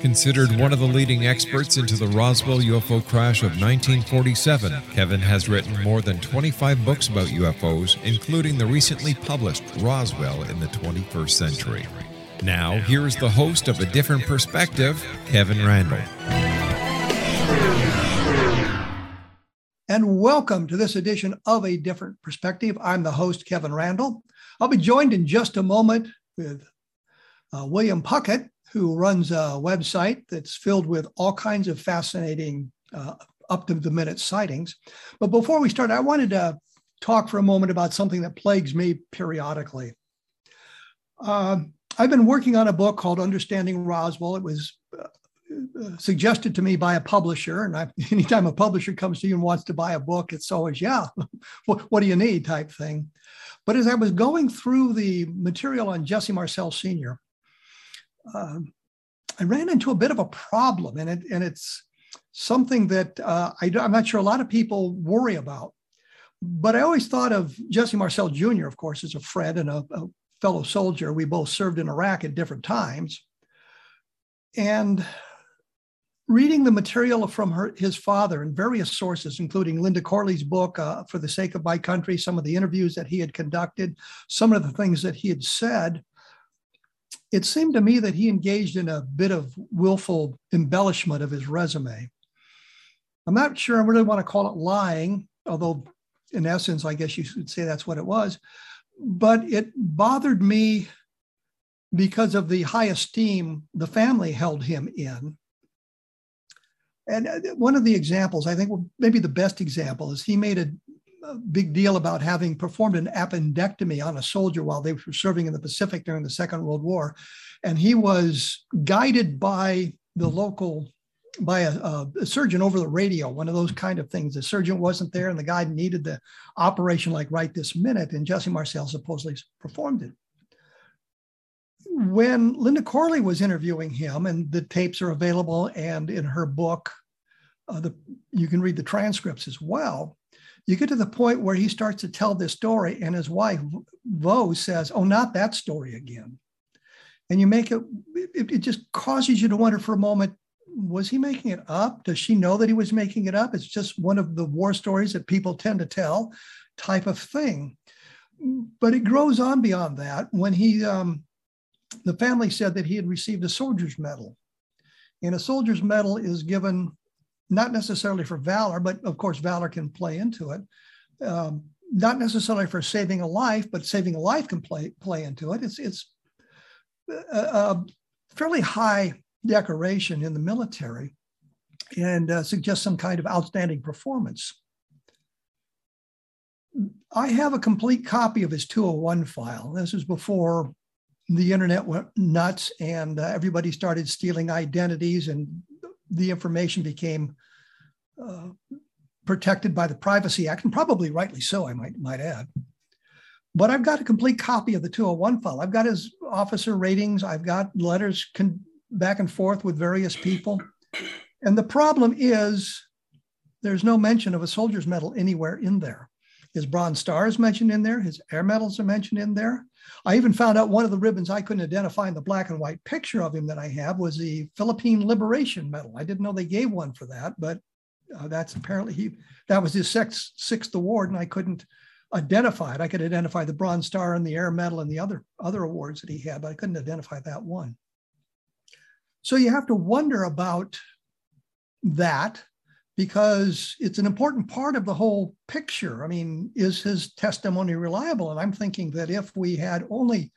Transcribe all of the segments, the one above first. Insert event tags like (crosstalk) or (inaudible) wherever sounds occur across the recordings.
Considered one of the leading experts into the Roswell UFO crash of 1947, Kevin has written more than 25 books about UFOs, including the recently published Roswell in the 21st Century. Now, here is the host of A Different Perspective, Kevin Randle. And welcome to this edition of A Different Perspective. I'm the host, Kevin Randle. I'll be joined in just a moment with uh, William Puckett, who runs a website that's filled with all kinds of fascinating uh, up to the minute sightings. But before we start, I wanted to talk for a moment about something that plagues me periodically. Uh, I've been working on a book called Understanding Roswell. It was uh, uh suggested to me by a publisher. And I, (laughs) anytime a publisher comes to you and wants to buy a book, it's always, yeah, (laughs) what, what do you need type thing. But as I was going through the material on Jesse Marcel Sr., uh, I ran into a bit of a problem, and it and it's something that uh, I, am not sure a lot of people worry about. But I always thought of Jesse Marcel Jr., of course, as a friend and a, a fellow soldier. We both served in Iraq at different times, and reading the material from her, his father and various sources, including Linda Corley's book, uh, For the Sake of My Country, some of the interviews that he had conducted, some of the things that he had said, it seemed to me that he engaged in a bit of willful embellishment of his resume. I'm not sure I really want to call it lying, although in essence, I guess you could say that's what it was. But it bothered me because of the high esteem the family held him in. And uh, one of the examples, I think maybe the best example, is he made a big deal about having performed an appendectomy on a soldier while they were serving in the Pacific during the Second World War. And he was guided by the local, by a, a, surgeon over the radio, one of those kind of things. The surgeon wasn't there and the guy needed the operation like right this minute. And Jesse Marcel supposedly performed it. When Linda Corley was interviewing him, and the tapes are available, and in her book, uh, the, you can read the transcripts as well you get to the point where he starts to tell this story, and his wife, Vo, says, Oh, not that story again. And you make it, it, just causes you to wonder for a moment was he making it up? Does she know that he was making it up? It's just one of the war stories that people tend to tell, type of thing. But it grows on beyond that when he, um, the family said that he had received a soldier's medal. And a soldier's medal is given not necessarily for valor, but of course, valor can play into it. Um, not necessarily for saving a life, but saving a life can play play into it. It's it's a, a fairly high decoration in the military, and uh, suggests some kind of outstanding performance. I have a complete copy of his 201 file. This is before the internet went nuts and uh, everybody started stealing identities and the information became uh, protected by the Privacy Act, and probably rightly so, I might, might add. But I've got a complete copy of the 201 file. I've got his officer ratings, I've got letters con- back and forth with various people. And the problem is there's no mention of a soldier's medal anywhere in there. His Bronze Star is mentioned in there, his air medals are mentioned in there. I even found out one of the ribbons I couldn't identify in the black and white picture of him that I have was the Philippine Liberation Medal. I didn't know they gave one for that, but uh, that's apparently he that was his sixth, sixth award, and I couldn't identify it. I could identify the Bronze Star and the Air Medal and the other other awards that he had, but I couldn't identify that one. So you have to wonder about that because it's an important part of the whole picture. I mean, is his testimony reliable? And I'm thinking that if we had only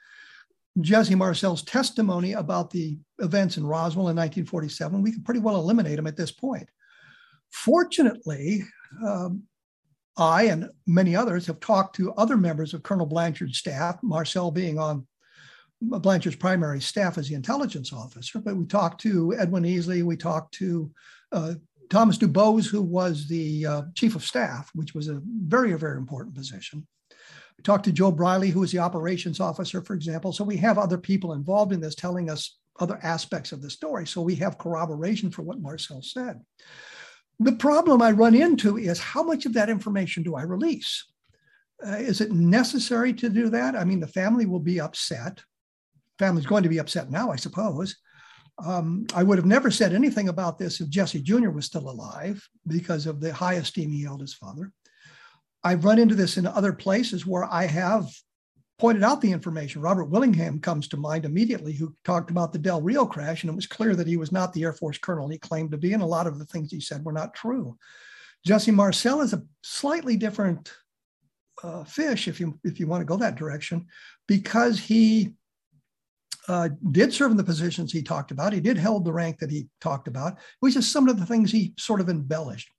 Jesse Marcel's testimony about the events in Roswell in 1947, we could pretty well eliminate him at this point. Fortunately, um, I and many others have talked to other members of Colonel Blanchard's staff, Marcel being on Blanchard's primary staff as the intelligence officer, but we talked to Edwin Easley, we talked to uh, Thomas DuBose, who was the uh, chief of staff, which was a very, very important position. We talked to Joe Briley, who was the operations officer, for example. So we have other people involved in this telling us other aspects of the story. So we have corroboration for what Marcel said. The problem I run into is how much of that information do I release? Uh, is it necessary to do that? I mean, the family will be upset. Family's going to be upset now, I suppose. Um, I would have never said anything about this if Jesse Jr. was still alive because of the high esteem he held his father. I've run into this in other places where I have pointed out the information. Robert Willingham comes to mind immediately, who talked about the Del Rio crash, and it was clear that he was not the Air Force colonel he claimed to be, and a lot of the things he said were not true. Jesse Marcel is a slightly different uh, fish, if you if you want to go that direction, because he uh, did serve in the positions he talked about. He did held the rank that he talked about. It was just some of the things he sort of embellished.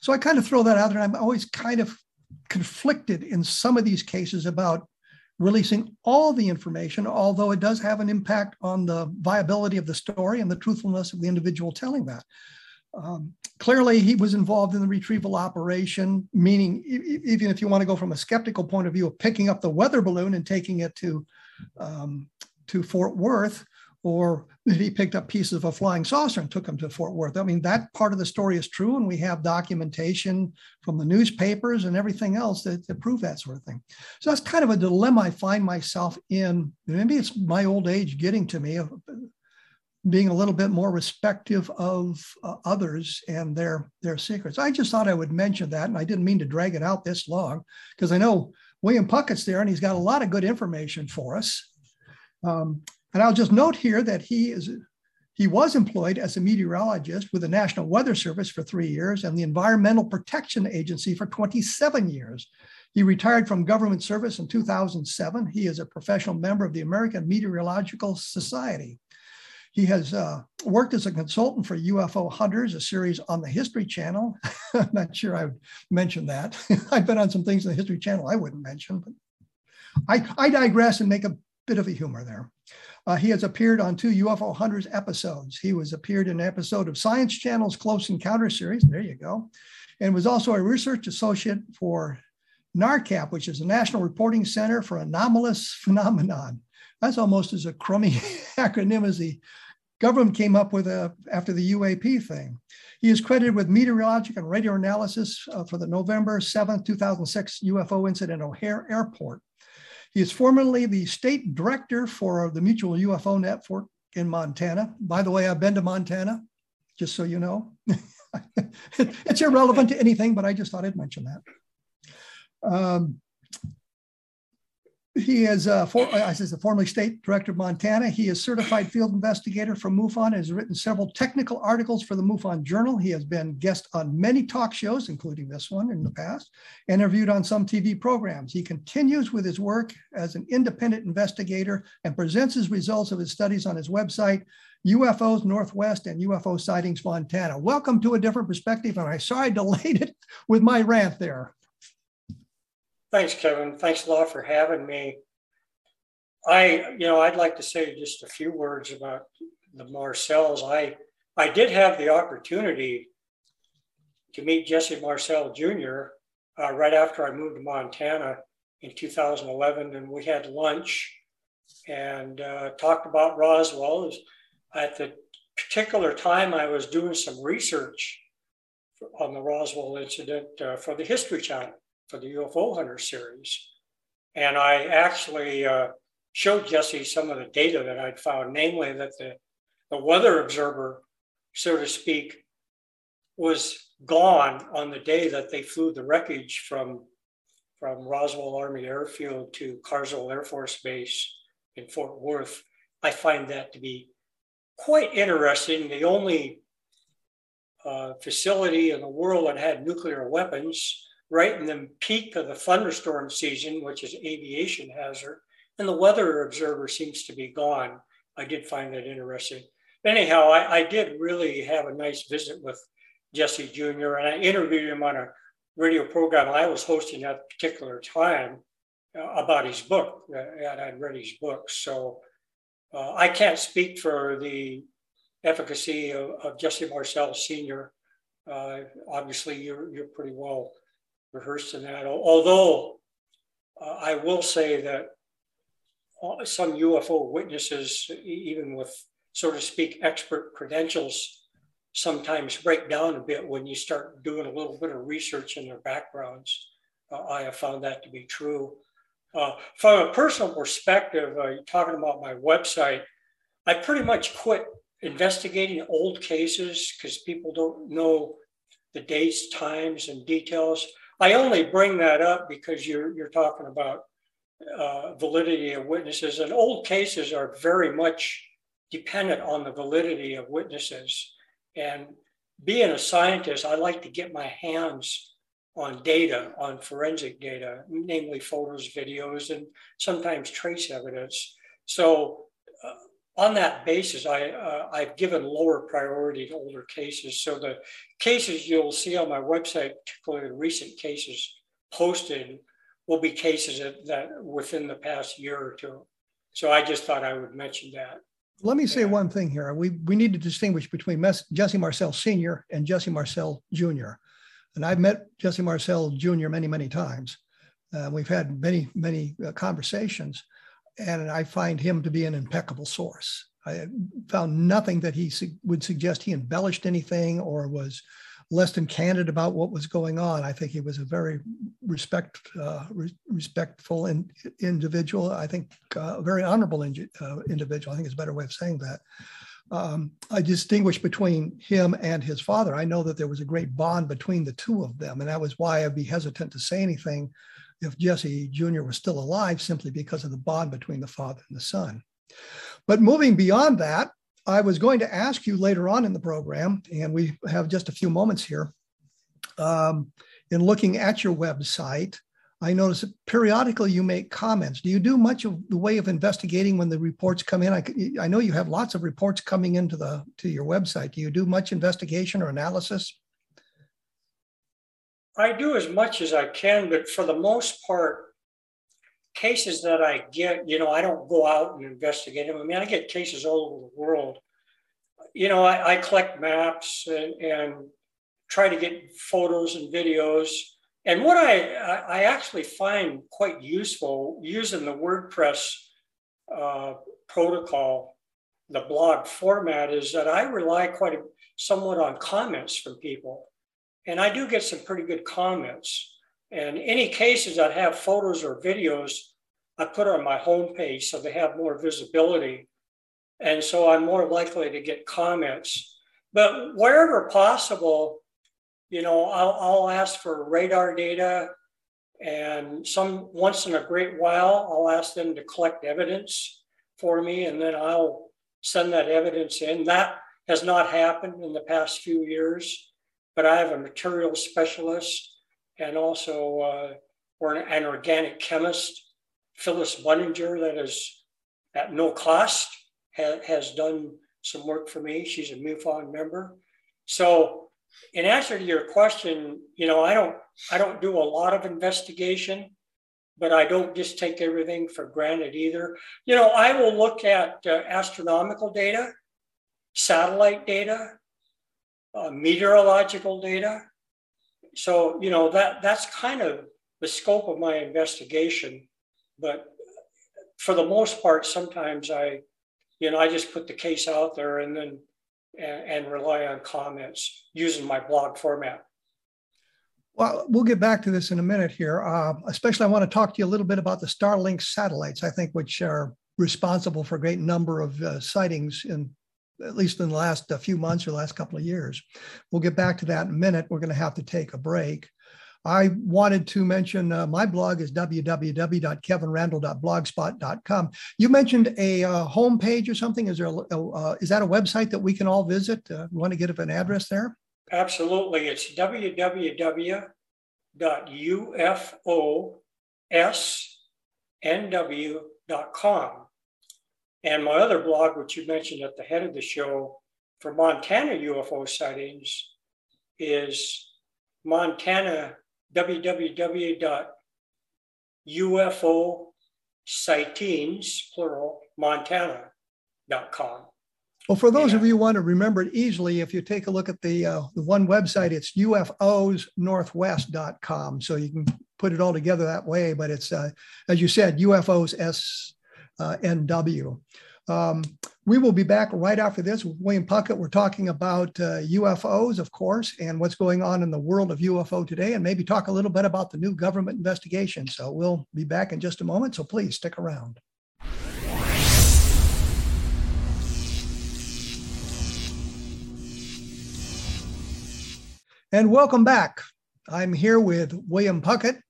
So I kind of throw that out there. And I'm always kind of conflicted in some of these cases about releasing all the information, although it does have an impact on the viability of the story and the truthfulness of the individual telling that. Um, clearly, he was involved in the retrieval operation, meaning, even if you want to go from a skeptical point of view of picking up the weather balloon and taking it to, um, to Fort Worth, or he picked up pieces of a flying saucer and took them to Fort Worth. I mean, that part of the story is true, and we have documentation from the newspapers and everything else that, that prove that sort of thing. So that's kind of a dilemma I find myself in. Maybe it's my old age getting to me of being a little bit more respective of uh, others and their their secrets. I just thought I would mention that, and I didn't mean to drag it out this long because I know William Puckett's there, and he's got a lot of good information for us. Um, and I'll just note here that he is he was employed as a meteorologist with the National Weather Service for three years and the Environmental Protection Agency for 27 years. He retired from government service in 2007. He is a professional member of the American Meteorological Society. He has uh, worked as a consultant for UFO Hunters, a series on the History Channel. (laughs) I'm not sure I would mention that. (laughs) I've been on some things on the History Channel I wouldn't mention, but I, I digress and make a bit of a humor there. Uh, he has appeared on two UFO Hunters episodes. He was appeared in an episode of Science Channel's Close Encounter series. There you go. And was also a research associate for NARCAP, which is the National Reporting Center for Anomalous Phenomenon. That's almost as a crummy (laughs) acronym as the government came up with a, after the UAP thing. He is credited with meteorologic and radio analysis uh, for the November 7th, 2006 UFO incident at O'Hare Airport. He is formerly the state director for the Mutual UFO Network in Montana. By the way, I've been to Montana, just so you know. (laughs) it's irrelevant to anything, but I just thought I'd mention that. Um, he is a, for, as a formerly state director of Montana. He is certified field investigator from MUFON has written several technical articles for the MUFON Journal. He has been guest on many talk shows, including this one in the past, interviewed on some TV programs. He continues with his work as an independent investigator and presents his results of his studies on his website, UFOs Northwest and UFO Sightings Montana. Welcome to a different perspective. And I'm sorry I delayed it with my rant there. Thanks, Kevin. Thanks a lot for having me. I, you know, I'd like to say just a few words about the Marcels. I, I did have the opportunity to meet Jesse Marcel Jr. Uh, right after I moved to Montana in 2011, and we had lunch and uh, talked about Roswell. At the particular time, I was doing some research on the Roswell incident uh, for the History Channel for the UFO Hunter series. And I actually uh, showed Jesse some of the data that I'd found, namely that the, the weather observer, so to speak, was gone on the day that they flew the wreckage from, from Roswell Army Airfield to Carswell Air Force Base in Fort Worth. I find that to be quite interesting. The only uh, facility in the world that had nuclear weapons right in the peak of the thunderstorm season, which is aviation hazard, and the weather observer seems to be gone. I did find that interesting. Anyhow, I, I did really have a nice visit with Jesse Jr., and I interviewed him on a radio program I was hosting at a particular time uh, about his book, uh, and I'd read his book. So uh, I can't speak for the efficacy of, of Jesse Marcel Sr. Uh, obviously, you're, you're pretty well rehearsed in that. Although uh, I will say that some UFO witnesses, even with so to speak expert credentials, sometimes break down a bit when you start doing a little bit of research in their backgrounds. Uh, I have found that to be true. Uh, from a personal perspective, uh, talking about my website, I pretty much quit investigating old cases because people don't know the dates, times, and details. I only bring that up because you're you're talking about uh, validity of witnesses, and old cases are very much dependent on the validity of witnesses. And being a scientist, I like to get my hands on data, on forensic data, namely photos, videos, and sometimes trace evidence. So on that basis, I, uh, I've given lower priority to older cases. So the cases you'll see on my website, particularly the recent cases posted, will be cases that, that within the past year or two. So I just thought I would mention that. Let me say yeah. one thing here. We, we need to distinguish between Jesse Marcel Sr. and Jesse Marcel Jr. And I've met Jesse Marcel Jr. many, many times. Uh, we've had many, many uh, conversations, and I find him to be an impeccable source. I found nothing that he su- would suggest he embellished anything or was less than candid about what was going on. I think he was a very respect, uh, re- respectful in, individual. I think uh, a very honorable in, uh, individual. I think is a better way of saying that. Um, I distinguish between him and his father. I know that there was a great bond between the two of them, and that was why I'd be hesitant to say anything if Jesse Jr. was still alive, simply because of the bond between the father and the son. But moving beyond that, I was going to ask you later on in the program, and we have just a few moments here. Um, in looking at your website, I notice that periodically you make comments. Do you do much of the way of investigating when the reports come in? I, I know you have lots of reports coming into the to your website. Do you do much investigation or analysis? I do as much as I can, but for the most part, cases that I get, you know, I don't go out and investigate them. I mean, I get cases all over the world. You know, I, I collect maps and, and, try to get photos and videos. And what I, I actually find quite useful using the WordPress uh, protocol, the blog format, is that I rely quite a, somewhat on comments from people. And I do get some pretty good comments. And any cases that have photos or videos, I put on my homepage so they have more visibility. And so I'm more likely to get comments. But wherever possible, you know, I'll, I'll ask for radar data. And some once in a great while, I'll ask them to collect evidence for me, and then I'll send that evidence in. That has not happened in the past few years, but I have a material specialist and also uh, or an, an organic chemist Phyllis Budinger, that is at no cost, ha- has done some work for me. She's a MUFON member. So, in answer to your question, you know, I don't, I don't do a lot of investigation, but I don't just take everything for granted either. You know, I will look at uh, astronomical data, satellite data, uh, meteorological data. So, you know, that that's kind of the scope of my investigation. But for the most part, sometimes I, you know, I just put the case out there and then and, and rely on comments using my blog format. Well, we'll get back to this in a minute here. Uh, especially, I want to talk to you a little bit about the Starlink satellites. I think which are responsible for a great number of uh, sightings in at least in the last few months or last couple of years. We'll get back to that in a minute. We're going to have to take a break. I wanted to mention uh, my blog is www.kevinrandle.blogspot.com. You mentioned a uh, homepage or something. Is there a, uh, is that a website that we can all visit? Uh, you want to get an address there? Absolutely. It's www.ufosnw.com. And my other blog, which you mentioned at the head of the show for Montana UFO sightings, is Montana www.ufo plural, montana.com. Well, for those yeah. of you who want to remember it easily, if you take a look at the, uh, the one website, it's ufosnorthwest.com. So you can put it all together that way, but it's, uh, as you said, UFOs SNW. Um, we will be back right after this with William Puckett. We're talking about uh, UFOs, of course, and what's going on in the world of UFO today, and maybe talk a little bit about the new government investigation. So we'll be back in just a moment. So please stick around. And welcome back. I'm here with William Puckett.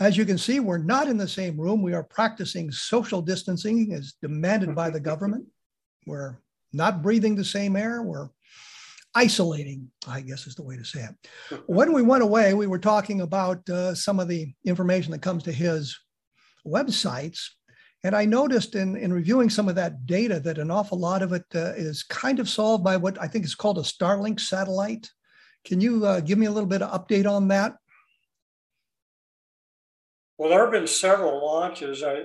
As you can see, we're not in the same room. We are practicing social distancing as demanded by the government. (laughs) We're not breathing the same air. We're isolating, I guess is the way to say it. When we went away, we were talking about uh, some of the information that comes to his websites. And I noticed in, in reviewing some of that data that an awful lot of it uh, is kind of solved by what I think is called a Starlink satellite. Can you uh, give me a little bit of update on that? Well, there have been several launches. I,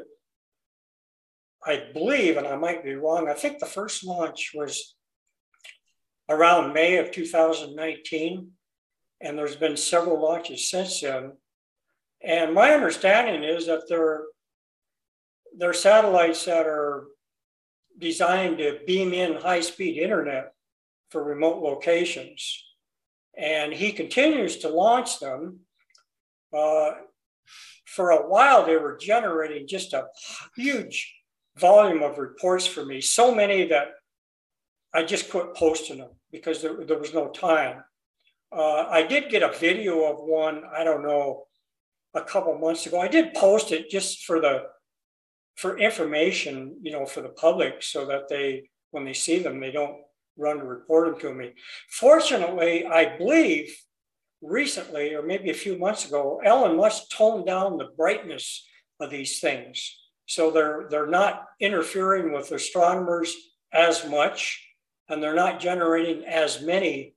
I believe, and I might be wrong, I think the first launch was around May of 2019, and there's been several launches since then. And my understanding is that they're, they're satellites that are designed to beam in high speed internet for remote locations. And he continues to launch them. Uh, for a while, they were generating just a huge volume of reports for me, so many that I just quit posting them because there, there was no time. Uh, I did get a video of one, I don't know, a couple months ago. I did post it just for the for information, you know, for the public so that they when they see them, they don't run to report them to me. Fortunately, I believe recently, or maybe a few months ago, Elon Musk toned down the brightness of these things. So they're, they're not interfering with astronomers as much, and they're not generating as many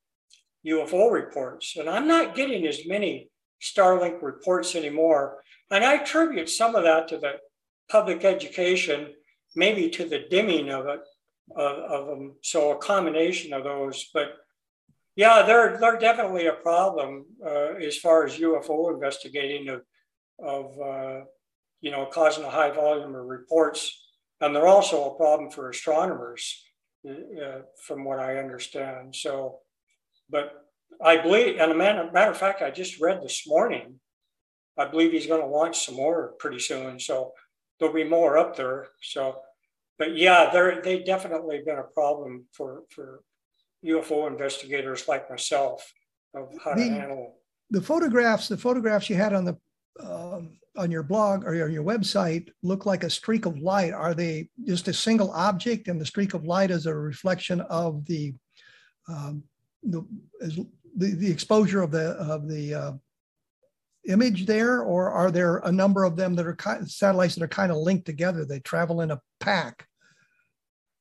UFO reports. And I'm not getting as many Starlink reports anymore. And I attribute some of that to the public education, maybe to the dimming of it, of, of them. So a combination of those. But yeah, they're they're definitely a problem uh, as far as UFO investigating of of uh, you know causing a high volume of reports, and they're also a problem for astronomers, uh, from what I understand. So, but I believe, and a matter, matter of fact, I just read this morning. I believe he's going to launch some more pretty soon. So there'll be more up there. So, but yeah, they're they definitely been a problem for for UFO investigators like myself of how the, to handle the photographs. The photographs you had on the um, on your blog or your website look like a streak of light. Are they just a single object, and the streak of light is a reflection of the um, the, the the exposure of the of the uh, image there, or are there a number of them that are satellites that are kind of linked together? They travel in a pack.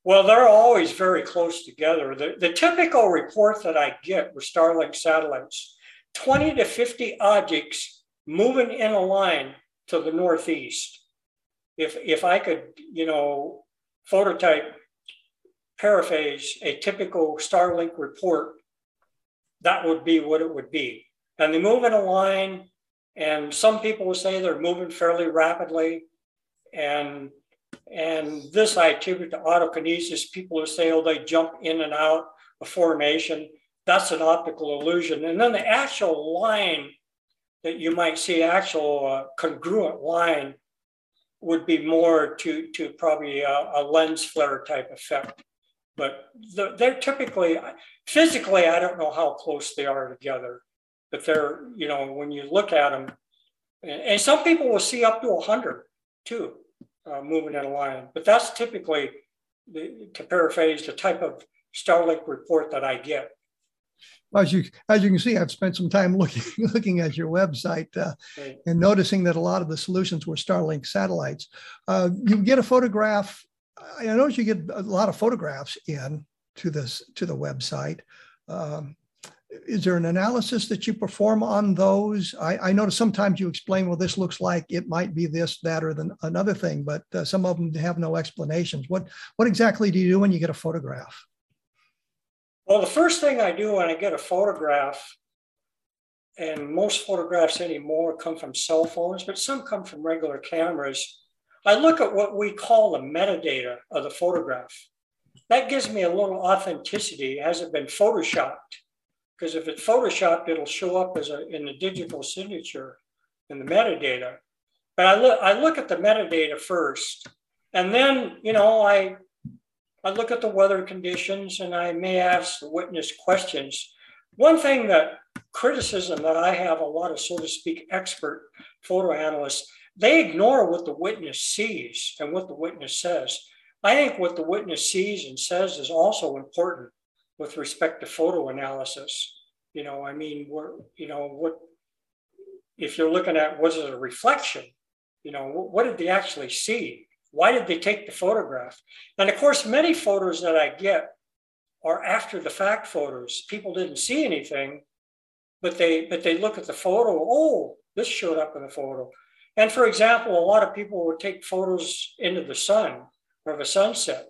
Well, they're always very close together. The, the typical report that I get with Starlink satellites 20 to 50 objects moving in a line to the northeast. If, if I could, you know, phototype, paraphrase a typical Starlink report, that would be what it would be. And they move in a line, and some people will say they're moving fairly rapidly. And and this I attribute to autokinesis. People who say, oh, they jump in and out of formation. That's an optical illusion. And then the actual line that you might see, actual uh, congruent line, would be more to, to probably a, a lens flare type effect. But the, they're typically, physically, I don't know how close they are together. But they're, you know, when you look at them, and, and some people will see up to 100 too uh, moving in a line. But that's typically, the, to paraphrase, the type of Starlink report that I get. As you as you can see, I've spent some time (laughs) looking looking at your website uh, right. and noticing that a lot of the solutions were Starlink satellites. Uh, you get a photograph. I notice you get a lot of photographs in to this to the website. Um, is there an analysis that you perform on those? I, I notice sometimes you explain, well, this looks like it might be this, that, or the, another thing, but uh, some of them have no explanations. What, what exactly do you do when you get a photograph? Well, the first thing I do when I get a photograph, and most photographs anymore come from cell phones, but some come from regular cameras. I look at what we call the metadata of the photograph. That gives me a little authenticity. Has it been photoshopped? Because if it's photoshopped, it'll show up as a in the digital signature in the metadata. But I look I look at the metadata first, and then you know I I look at the weather conditions and I may ask the witness questions. One thing that criticism that I have a lot of, so to speak, expert photo analysts, they ignore what the witness sees and what the witness says. I think what the witness sees and says is also important with respect to photo analysis. You know, I mean, we're, you know, what if you're looking at was it a reflection? You know, what, what did they actually see? Why did they take the photograph? And of course, many photos that I get are after the fact photos. People didn't see anything, but they but they look at the photo. Oh, this showed up in the photo. And for example, a lot of people would take photos into the sun or of a sunset,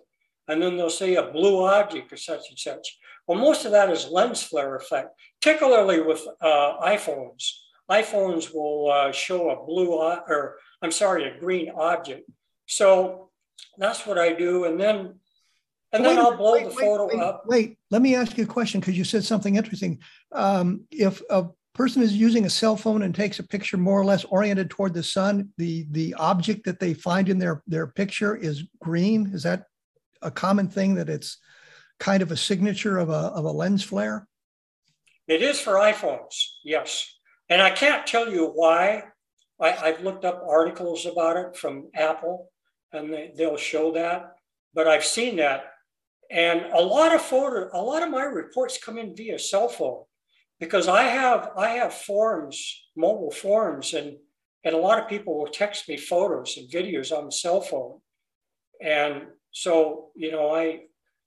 and then they'll see a blue object or such and such. Well, most of that is lens flare effect, particularly with uh, iPhones. iPhones will uh, show a blue or I'm sorry, a green object so that's what I do. And then and then I'll blow wait, the photo wait, up. Wait, let me ask you a question because you said something interesting. Um, if a person is using a cell phone and takes a picture more or less oriented toward the sun, the the object that they find in their their picture is green. Is that a common thing that it's kind of a signature of a of a lens flare? It is for iPhones, yes. And I can't tell you why. I, I've looked up articles about it from Apple and they, they'll show that. But I've seen that. And a lot of photo, a lot of my reports come in via cell phone because I have I have forums, mobile forums, and and a lot of people will text me photos and videos on the cell phone. And so, you know, I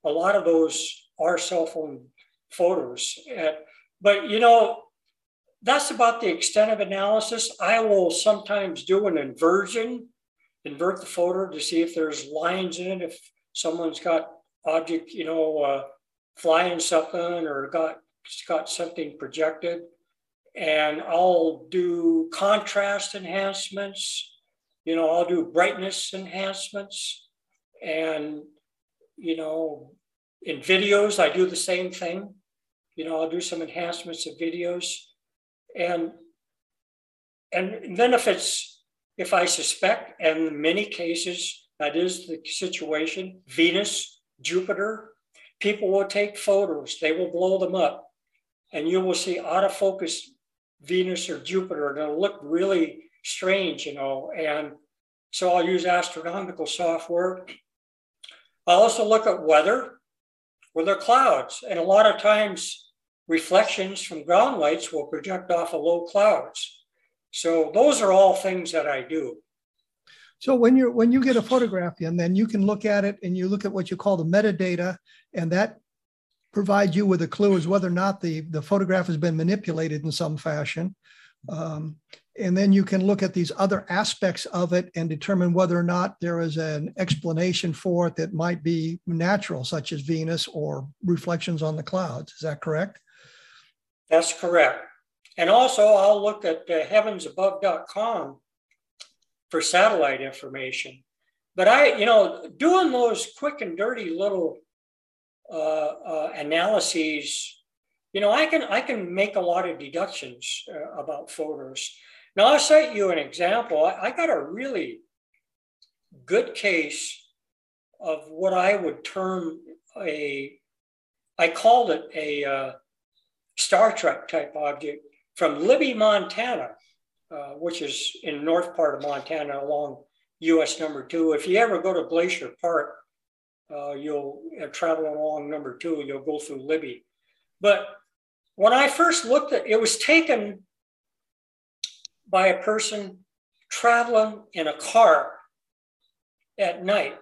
a lot of those are cell phone photos. And, but you know, that's about the extent of analysis. I will sometimes do an inversion invert the photo to see if there's lines in it, if someone's got object, you know, uh, flying something or got got something projected. And I'll do contrast enhancements, you know, I'll do brightness enhancements. And, you know, in videos, I do the same thing. You know, I'll do some enhancements of videos. And and then if it's if I suspect, and in many cases that is the situation, Venus, Jupiter, people will take photos, they will blow them up, and you will see out of focus Venus or Jupiter, and it'll look really strange, you know. And so I'll use astronomical software. I also look at weather, weather clouds, and a lot of times reflections from ground lights will project off of low clouds. So those are all things that I do. So when you're when you get a photograph in, then you can look at it and you look at what you call the metadata, and that provides you with a clue as whether or not the, the photograph has been manipulated in some fashion. Um, and then you can look at these other aspects of it and determine whether or not there is an explanation for it that might be natural, such as Venus or reflections on the clouds. Is that correct? That's correct. And also, I'll look at uh, heavensabove.com for satellite information. But I, you know, doing those quick and dirty little uh, uh, analyses, you know, I can I can make a lot of deductions uh, about photos. Now, I'll cite you an example. I, I got a really good case of what I would term a, I called it a uh, Star Trek type object from Libby, Montana, uh, which is in the north part of Montana along US number two. If you ever go to Glacier Park, uh, you'll uh, travel along number two, you'll go through Libby. But when I first looked at it, was taken by a person traveling in a car at night.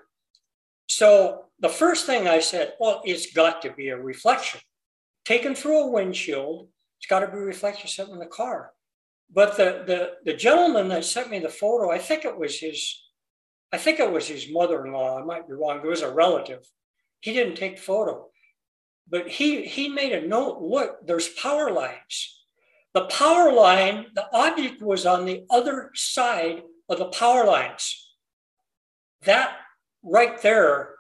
So the first thing I said, well, it's got to be a reflection taken through a windshield it's got to be a reflection sitting in the car. But the, the, the gentleman that sent me the photo, I think it was his, I think it was his mother-in-law. I might be wrong. It was a relative. He didn't take the photo, but he he made a note. Look, there's power lines. The power line, the object was on the other side of the power lines. That right there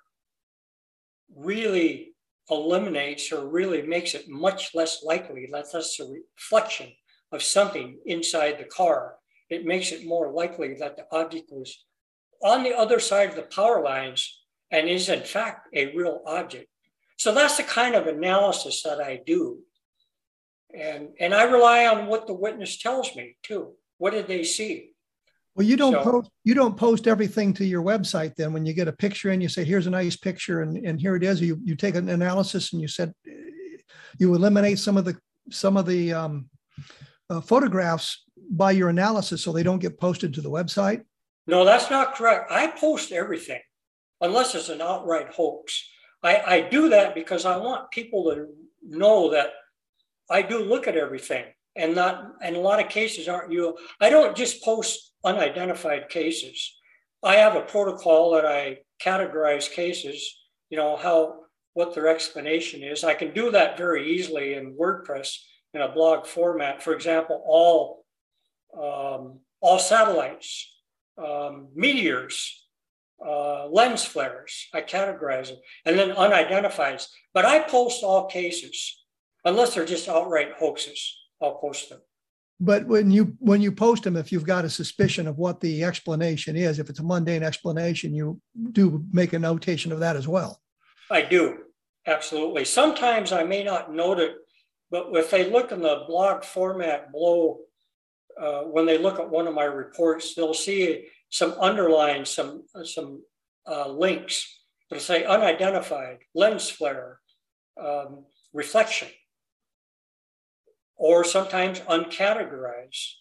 really eliminates or really makes it much less likely that that's a reflection of something inside the car. It makes it more likely that the object was on the other side of the power lines and is in fact a real object. So that's the kind of analysis that I do. And, and I rely on what the witness tells me too. What did they see? Well, you don't so, post you don't post everything to your website then when you get a picture and you say, here's a nice picture and, and here it is. You you take an analysis and you said you eliminate some of the some of the um, uh, photographs by your analysis so they don't get posted to the website. No, that's not correct. I post everything unless it's an outright hoax. I, I do that because I want people to know that I do look at everything and not, and a lot of cases aren't you. I don't just post unidentified cases. I have a protocol that I categorize cases, you know, how, what their explanation is. I can do that very easily in WordPress in a blog format. For example, all, um, all satellites, um, meteors, uh, lens flares. I categorize them, and then unidentifieds. But I post all cases, unless they're just outright hoaxes. I'll post them. But when you when you post them, if you've got a suspicion of what the explanation is, if it's a mundane explanation, you do make a notation of that as well. I do absolutely. Sometimes I may not note it, but if they look in the blog format below, uh, when they look at one of my reports, they'll see some underlines, some, some uh, links that say unidentified, lens flare, um, reflection, or sometimes uncategorized,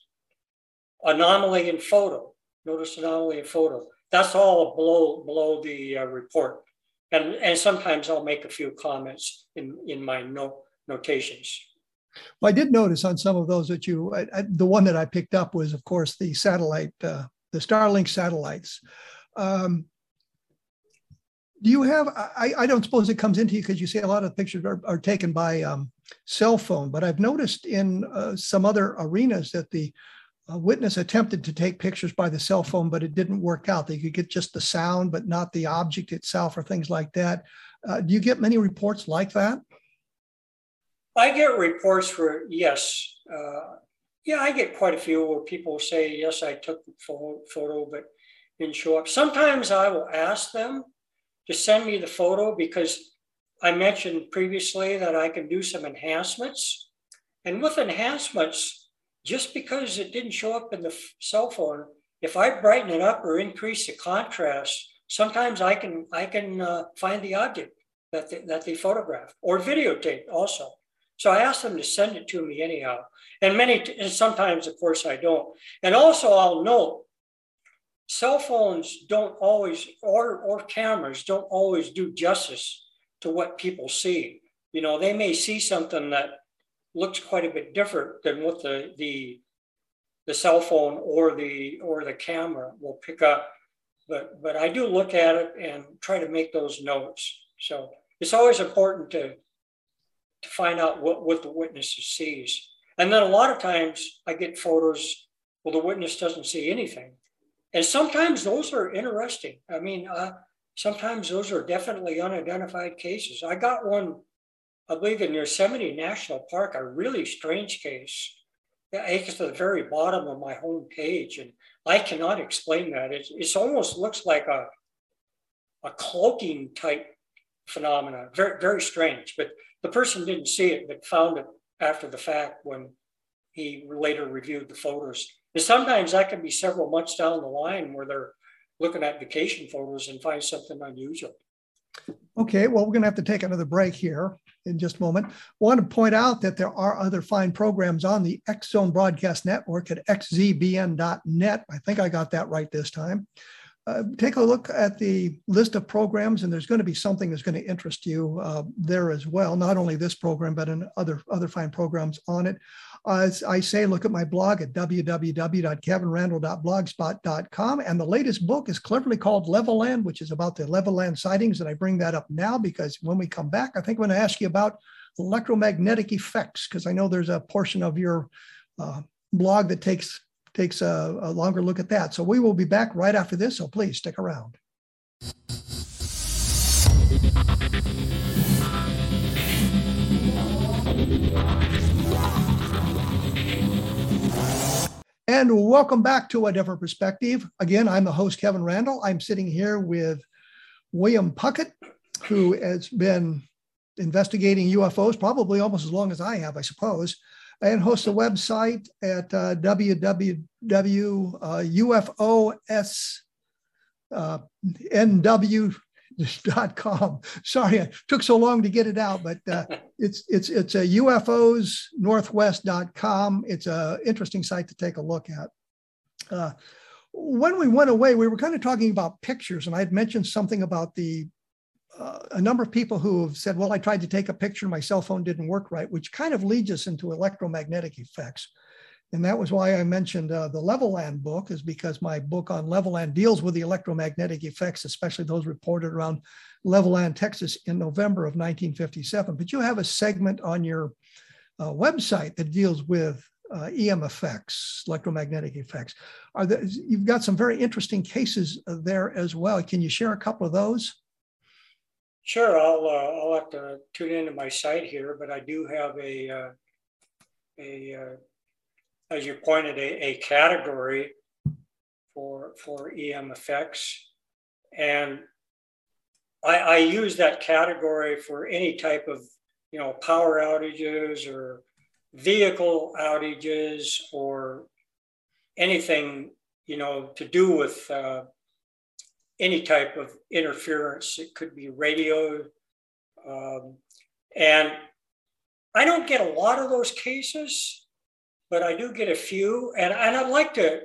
anomaly in photo. Notice anomaly in photo. That's all below, below the uh, report. And, and sometimes I'll make a few comments in, in my note, notations. Well, I did notice on some of those that you, I, I, the one that I picked up was, of course, the satellite uh, the Starlink satellites. Um, do you have, I, I don't suppose it comes into you because you say a lot of pictures are, are taken by um, cell phone, but I've noticed in uh, some other arenas that the uh, witness attempted to take pictures by the cell phone, but it didn't work out. They could get just the sound, but not the object itself or things like that. Uh, do you get many reports like that? I get reports for, yes, uh, yeah, I get quite a few where people say, yes, I took the photo, but didn't show up. Sometimes I will ask them to send me the photo because I mentioned previously that I can do some enhancements. And with enhancements, just because it didn't show up in the cell phone, if I brighten it up or increase the contrast, sometimes I can I can uh, find the object that they, that they photographed or videotape also. So I asked them to send it to me anyhow. And many, and sometimes, of course, I don't. And also, I'll note cell phones don't always, or, or cameras don't always do justice to what people see. You know, they may see something that looks quite a bit different than what the, the, the cell phone or the, or the camera will pick up. But, but I do look at it and try to make those notes. So it's always important to to find out what, what the witness sees. And then a lot of times I get photos well, the witness doesn't see anything. And sometimes those are interesting. I mean, uh, sometimes those are definitely unidentified cases. I got one, I believe, in Yosemite National Park, a really strange case. It's at the very bottom of my home page, and I cannot explain that. It it's almost looks like a, a cloaking type phenomena. Very, very strange. But the person didn't see it, but found it after the fact when he later reviewed the photos. And sometimes that can be several months down the line where they're looking at vacation photos and find something unusual. Okay, well, we're going to have to take another break here in just a moment. I want to point out that there are other fine programs on the X Zone Broadcast Network at xzbn.net. I think I got that right this time uh, take a look at the list of programs, and there's going to be something that's going to interest you uh, there as well. Not only this program, but in other other fine programs on it. As I say, look at my blog at www.kevinrandle.blogspot.com. And the latest book is cleverly called Levelland, which is about the Levelland sightings. And I bring that up now because when we come back, I think I'm going to ask you about electromagnetic effects, because I know there's a portion of your uh, blog that takes takes a, a longer look at that. So we will be back right after this. So please stick around. And welcome back to A Different Perspective. Again, I'm the host, Kevin Randle. I'm sitting here with William Puckett, who has been investigating UFOs probably almost as long as I have, I suppose, and hosts a website at uh, www.ufosnw.com. Uh, Sorry, it took so long to get it out, but uh, (laughs) it's it's it's a ufosnorthwest.com. It's an interesting site to take a look at. Uh, when we went away, we were kind of talking about pictures, and I had mentioned something about the uh, a number of people who have said, well, I tried to take a picture, my cell phone didn't work right, which kind of leads us into electromagnetic effects. And that was why I mentioned uh, the Levelland book, is because my book on Levelland deals with the electromagnetic effects, especially those reported around Levelland, Texas in November of 1957. But you have a segment on your uh, website that deals with uh, EM effects, electromagnetic effects. Are there, you've got some very interesting cases uh, there as well. Can you share a couple of those? Sure, I'll uh, I'll have to tune into my site here, but I do have a uh, a as you pointed a, a category for for EM effects, and I, I use that category for any type of you know power outages or vehicle outages or anything you know to do with uh, any type of interference. It could be radio. Um, and I don't get a lot of those cases, but I do get a few. And, and I'd like to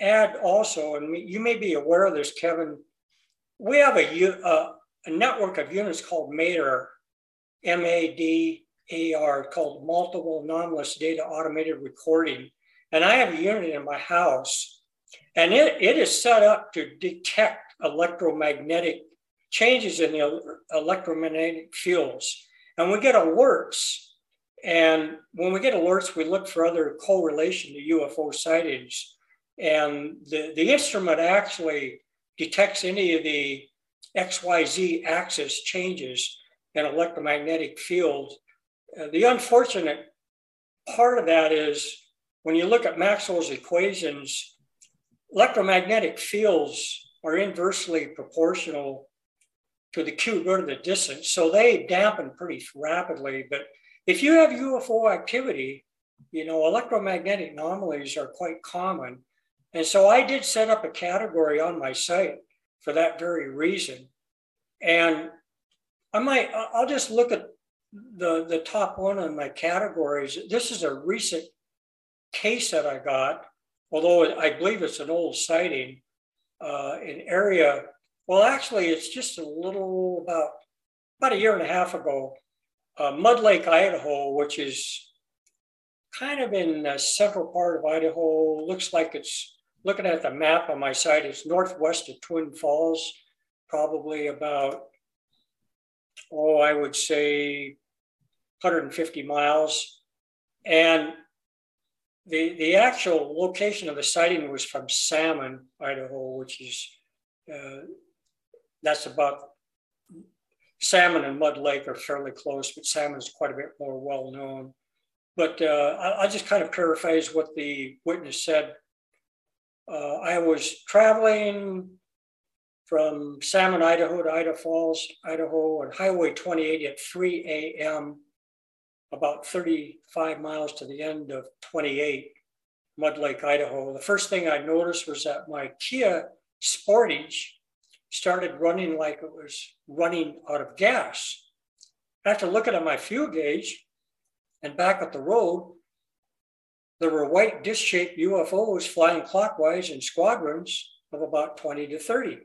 add also, and you may be aware of this, Kevin, we have a, a, a network of units called MADAR, M A D A R, called Multiple Anomalous Data Automated Recording. And I have a unit in my house and it, it is set up to detect electromagnetic changes in the electromagnetic fields. And we get alerts. And when we get alerts, we look for other correlation to UFO sightings. And the, the instrument actually detects any of the XYZ axis changes in electromagnetic field. Uh, the unfortunate part of that is when you look at Maxwell's equations, electromagnetic fields are inversely proportional to the cube root of the distance. So they dampen pretty rapidly. But if you have UFO activity, you know, electromagnetic anomalies are quite common. And so I did set up a category on my site for that very reason. And I might, I'll just look at the, the top one of my categories. This is a recent case that I got although I believe it's an old sighting, uh, area. Well, actually, it's just a little about about a year and a half ago. Uh, Mud Lake, Idaho, which is kind of in the central part of Idaho, looks like it's looking at the map on my site. It's northwest of Twin Falls, probably about oh, I would say 150 miles. And the, the actual location of the sighting was from Salmon, Idaho, which is, uh, that's about, Salmon and Mud Lake are fairly close, but Salmon is quite a bit more well known. But uh, I, I just kind of paraphrase what the witness said. Uh, I was traveling from Salmon, Idaho to Idaho Falls, Idaho on Highway 28 at 3 a.m about 35 miles to the end of 28, Mud Lake, Idaho. The first thing I noticed was that my Kia Sportage started running like it was running out of gas. After looking at my fuel gauge and back at the road, there were white disc shaped UFOs flying clockwise in squadrons of about 20 to 30.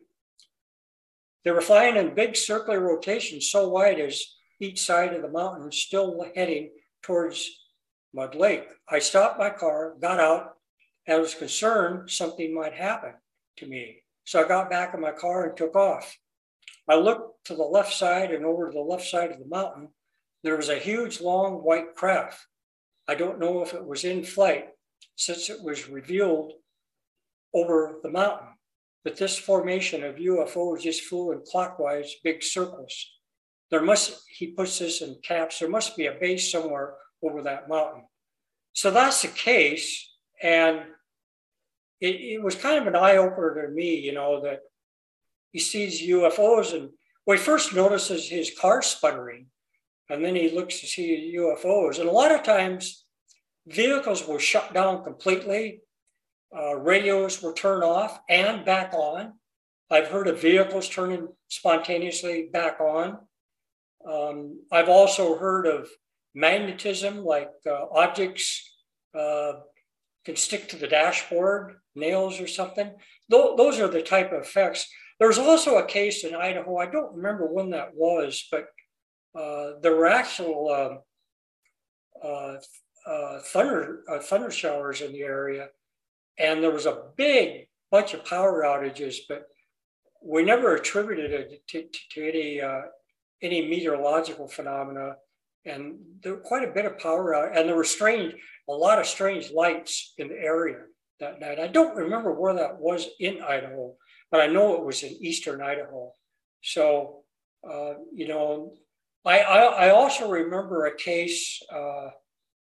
They were flying in big circular rotations so wide as each side of the mountain, still heading towards Mud Lake. I stopped my car, got out, and was concerned something might happen to me. So I got back in my car and took off. I looked to the left side and over to the left side of the mountain. There was a huge, long white craft. I don't know if it was in flight since it was revealed over the mountain but this formation of UFOs just flew in clockwise big circles. There must, he puts this in caps, there must be a base somewhere over that mountain. So that's the case. And it, it was kind of an eye opener to me, you know, that he sees UFOs and well, he first notices his car sputtering and then he looks to see UFOs. And a lot of times vehicles will shut down completely uh, radios were turned off and back on. I've heard of vehicles turning spontaneously back on. Um, I've also heard of magnetism, like uh, objects uh, can stick to the dashboard, nails or something. Th- those are the type of effects. There's also a case in Idaho, I don't remember when that was, but uh, there were actual um, uh, uh, thunder, thunder showers in the area and there was a big bunch of power outages, but we never attributed it to, to, to any uh, any meteorological phenomena. And there were quite a bit of power out, and there were strange, a lot of strange lights in the area that night. I don't remember where that was in Idaho, but I know it was in eastern Idaho. So, uh, you know, I, I, I also remember a case. Uh,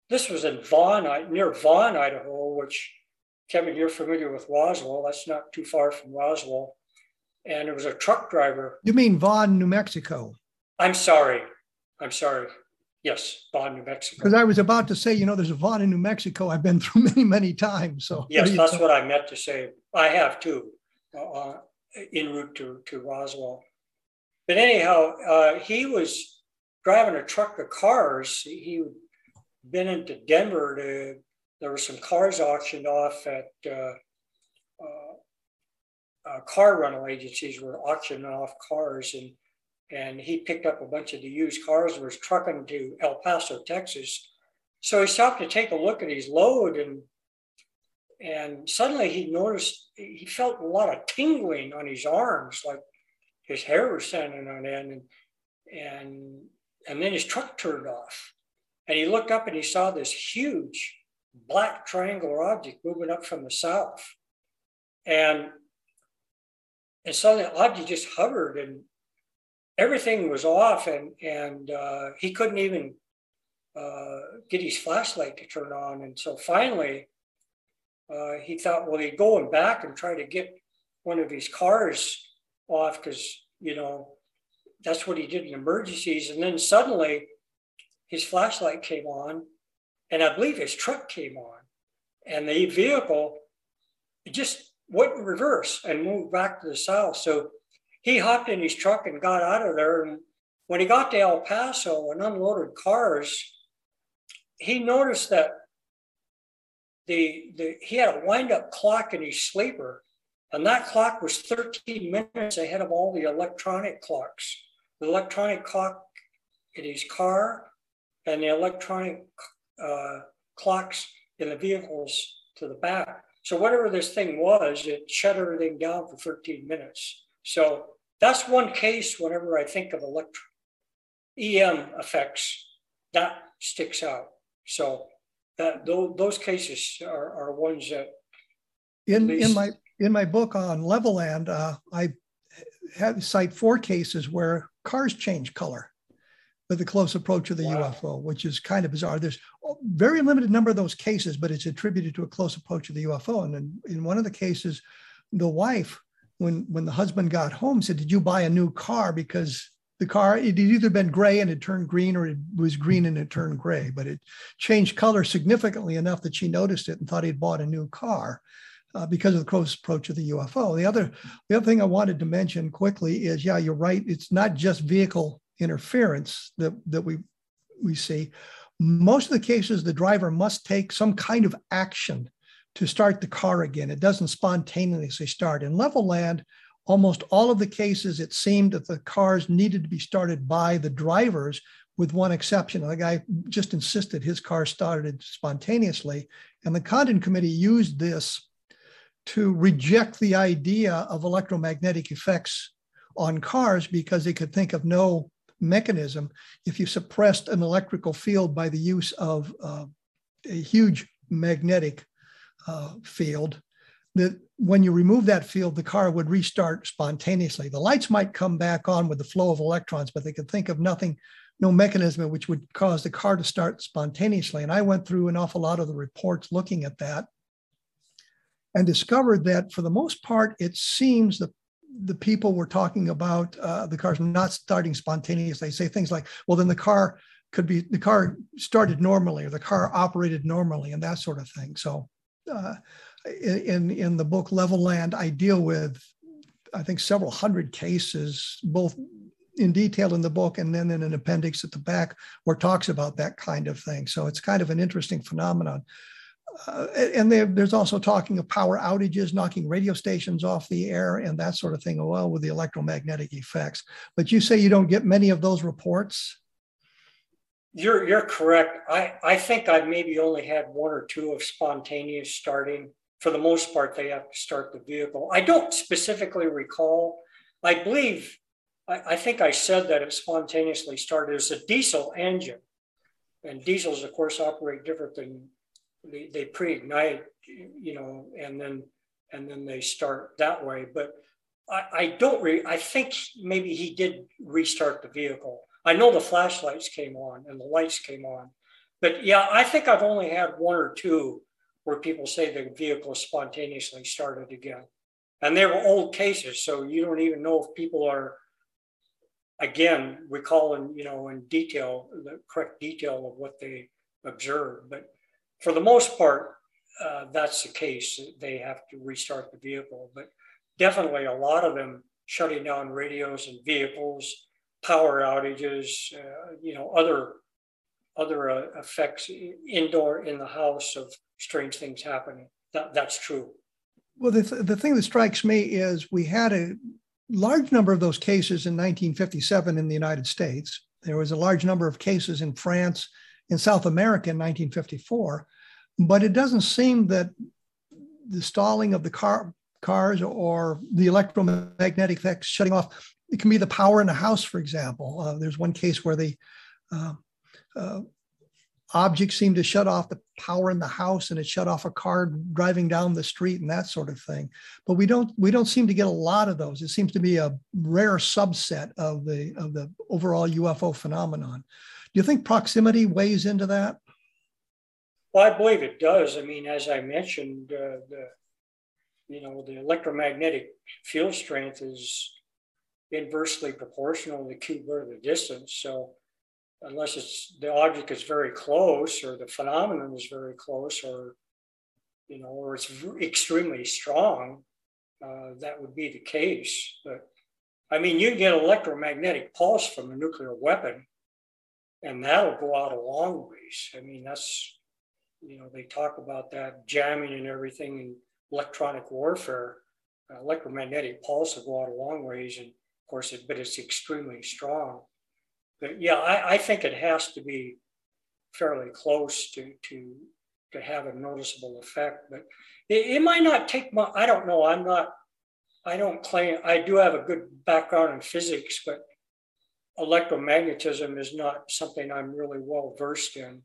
this was in Vaughn, near Vaughn, Idaho, which Kevin, you're familiar with Roswell. That's not too far from Roswell. And it was a truck driver. You mean Vaughn, New Mexico? I'm sorry. I'm sorry. Yes, Vaughn, New Mexico. Because I was about to say, you know, there's a Vaughn in New Mexico I've been (laughs) through many, many times. So yes, that's what I meant to say. I have too, uh, uh, en route to, to Roswell. But anyhow, uh, he was driving a truck of cars. He had been into Denver to there were some cars auctioned off at uh, uh, uh, car rental agencies were auctioning off cars and and he picked up a bunch of the used cars and was trucking to El Paso, Texas. So he stopped to take a look at his load and and suddenly he noticed he felt a lot of tingling on his arms, like his hair was standing on end, and and and then his truck turned off, and he looked up and he saw this huge black triangular object moving up from the south. And, and so the object just hovered and everything was off and, and uh, he couldn't even uh, get his flashlight to turn on. And so finally, uh, he thought, well, he'd go and back and try to get one of his cars off because, you know, that's what he did in emergencies. And then suddenly his flashlight came on and I believe his truck came on, and the vehicle just went in reverse and moved back to the south. So he hopped in his truck and got out of there. And when he got to El Paso and unloaded cars, he noticed that the, the he had a wind up clock in his sleeper, and that clock was 13 minutes ahead of all the electronic clocks. The electronic clock in his car and the electronic uh, clocks in the vehicles to the back. So whatever this thing was, it shut everything down for 13 minutes. So that's one case whenever I think of electric EM effects, that sticks out. So that those cases are, are ones that in in my in my book on Levelland, uh, I have cite four cases where cars change color with the close approach of the wow. UFO, which is kind of bizarre. There's a very limited number of those cases, but it's attributed to a close approach of the UFO. And in, in one of the cases, the wife, when when the husband got home, said, "Did you buy a new car?" Because the car it had either been gray and it turned green, or it was green and it turned gray. But it changed color significantly enough that she noticed it and thought he'd bought a new car. Uh, because of the close approach of the UFO. The other, the other thing I wanted to mention quickly is, yeah, you're right. It's not just vehicle interference that, that we, we see, most of the cases, the driver must take some kind of action to start the car again. It doesn't spontaneously start. In Levelland, almost all of the cases, it seemed that the cars needed to be started by the drivers, with one exception. The guy just insisted his car started spontaneously. And the Condon Committee used this to reject the idea of electromagnetic effects on cars because they could think of no mechanism if you suppressed an electrical field by the use of uh, a huge magnetic uh, field that when you remove that field, the car would restart spontaneously. The lights might come back on with the flow of electrons, but they could think of nothing, no mechanism which would cause the car to start spontaneously. And I went through an awful lot of the reports looking at that and discovered that for the most part, it seems that the people were talking about uh, the cars not starting spontaneously. They say things like, well, then the car could be, the car started normally or the car operated normally and that sort of thing. So uh, in, in the book Levelland, I deal with, I think, several hundred cases, both in detail in the book and then in an appendix at the back where talks about that kind of thing. So it's kind of an interesting phenomenon. Uh, and there's also talking of power outages, knocking radio stations off the air and that sort of thing, well, with the electromagnetic effects. But you say you don't get many of those reports? You're, you're correct. I, I think I maybe only had one or two of spontaneous starting. For the most part, they have to start the vehicle. I don't specifically recall. I believe, I, I think I said that it spontaneously started as a diesel engine. And diesels, of course, operate different than they, they pre-ignite, you know, and then and then they start that way. But I, I don't re I think maybe he did restart the vehicle. I know the flashlights came on and the lights came on. But yeah, I think I've only had one or two where people say the vehicle spontaneously started again. And they were old cases, so you don't even know if people are again recalling, you know, in detail the correct detail of what they observed. But for the most part, uh, that's the case. They have to restart the vehicle, but definitely a lot of them shutting down radios and vehicles, power outages, uh, you know, other other uh, effects indoor in the house of strange things happening. That, that's true. Well, the, th- the thing that strikes me is we had a large number of those cases in 1957 in the United States. There was a large number of cases in France, in South America in 1954. But it doesn't seem that the stalling of the car, cars or the electromagnetic effects shutting off, it can be the power in the house, for example. Uh, there's one case where the uh, uh, object seemed to shut off the power in the house and it shut off a car driving down the street and that sort of thing but we don't we don't seem to get a lot of those it seems to be a rare subset of the of the overall ufo phenomenon do you think proximity weighs into that well, I believe it does. I mean, as I mentioned, uh, the you know the electromagnetic field strength is inversely proportional to the cube root of the distance. So unless it's the object is very close or the phenomenon is very close or you know or it's extremely strong, uh, that would be the case. But I mean, you get electromagnetic pulse from a nuclear weapon, and that'll go out a long ways. I mean, that's you know, they talk about that jamming and everything in electronic warfare. Uh, electromagnetic pulse will go out a long ways, and course, but it's extremely strong. But yeah, I, I think it has to be fairly close to to to have a noticeable effect. But it, it might not take my. I don't know. I'm not. I don't claim. I do have a good background in physics, but electromagnetism is not something I'm really well versed in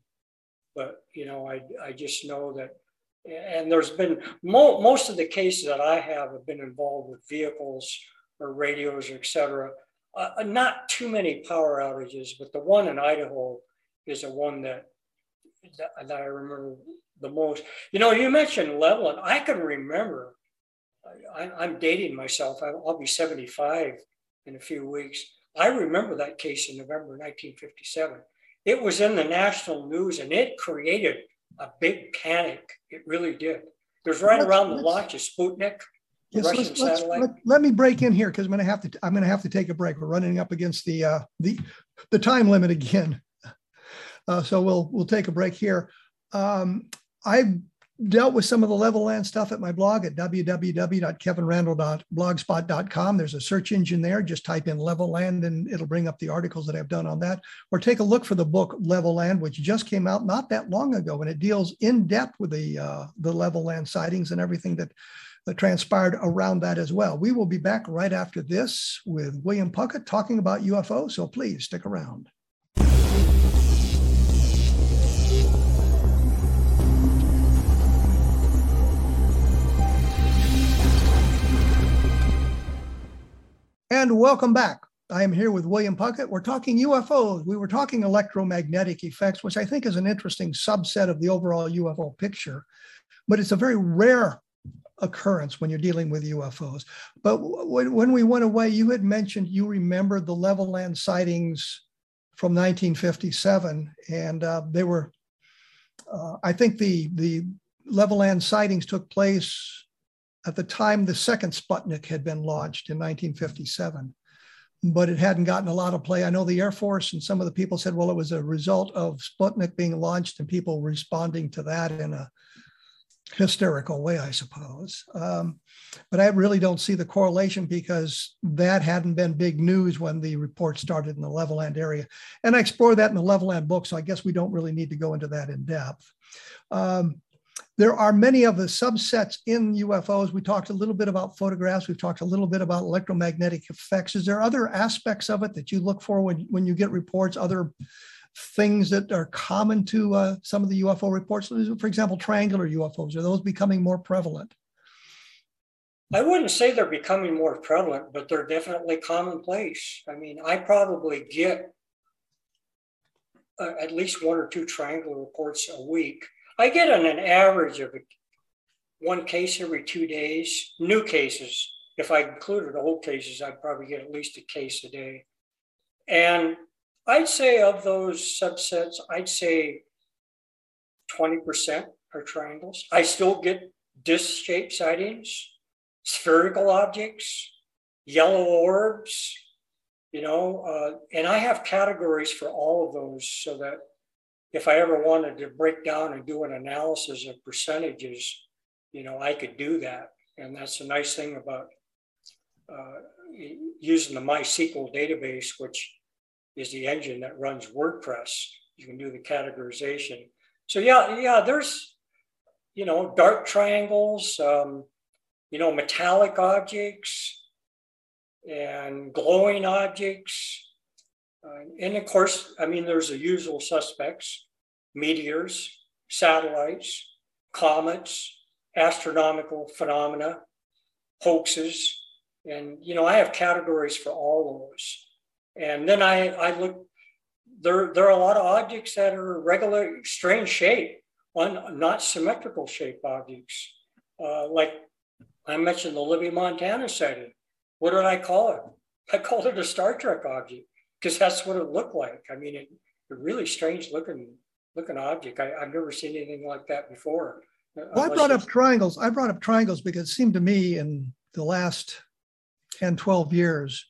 but you know, I, I just know that, and there's been mo- most of the cases that I have have been involved with vehicles or radios or et cetera. Uh, uh, not too many power outages, but the one in Idaho is the one that, that, that I remember the most. You know, you mentioned Levelland. I can remember, I, am dating myself. I'll be 75 in a few weeks. I remember that case in November 1957 it was in the national news and it created a big panic. It really did. It was right around the launch of Sputnik. Yes, let's, let's, let, let, me break in here because I'm going to have to. I'm going to have to take a break. We're running up against the uh, the the time limit again, (laughs) uh, so we'll we'll take a break here. Um, I've dealt with some of the Levelland stuff at my blog at www.kevinrandle.blogspot.com. There's a search engine there. Just type in Levelland and it'll bring up the articles that I've done on that. Or take a look for the book Levelland, which just came out not that long ago, and it deals in depth with the uh, the Levelland sightings and everything that, that transpired around that as well. We will be back right after this with William Puckett talking about UFO. So please stick around. And welcome back. I am here with William Puckett. We're talking UFOs. We were talking electromagnetic effects, which I think is an interesting subset of the overall UFO picture, but it's a very rare occurrence when you're dealing with UFOs. But when we went away, you had mentioned you remembered the Levelland sightings from 1957, and uh, they were, uh, I think the the Levelland sightings took place at the time the second Sputnik had been launched in 1957 but it hadn't gotten a lot of play. I know the Air Force and some of the people said, well, it was a result of Sputnik being launched and people responding to that in a hysterical way, I suppose. Um, but I really don't see the correlation because that hadn't been big news when the report started in the Levelland area. And I explore that in the Levelland book, so I guess we don't really need to go into that in depth. Um, there are many of the subsets in UFOs. We talked a little bit about photographs. We've talked a little bit about electromagnetic effects. Is there other aspects of it that you look for when, when you get reports, other things that are common to uh, some of the UFO reports? For example, triangular UFOs, are those becoming more prevalent? I wouldn't say they're becoming more prevalent, but they're definitely commonplace. I mean, I probably get uh, at least one or two triangular reports a week I get on an average of one case every two days, new cases. If I included old cases, I'd probably get at least a case a day. And I'd say of those subsets, I'd say 20% are triangles. I still get disc shaped sightings, spherical objects, yellow orbs, you know, uh, and I have categories for all of those so that if I ever wanted to break down and do an analysis of percentages, you know, I could do that. And that's a nice thing about uh, using the MySQL database, which is the engine that runs WordPress. You can do the categorization. So yeah, yeah, there's, you know, dark triangles, um, you know, metallic objects and glowing objects uh, and of course, I mean, there's the usual suspects meteors, satellites, comets, astronomical phenomena, hoaxes. And, you know, I have categories for all those. And then I, I look, there, there are a lot of objects that are regular, strange shape, not symmetrical shape objects. Uh, like I mentioned the Libby, Montana sighting. What did I call it? (laughs) I called it a Star Trek object because that's what it looked like. I mean, it, a really strange looking looking object. I, have never seen anything like that before. Well, I brought up triangles. I brought up triangles because it seemed to me in the last 10, 12 years,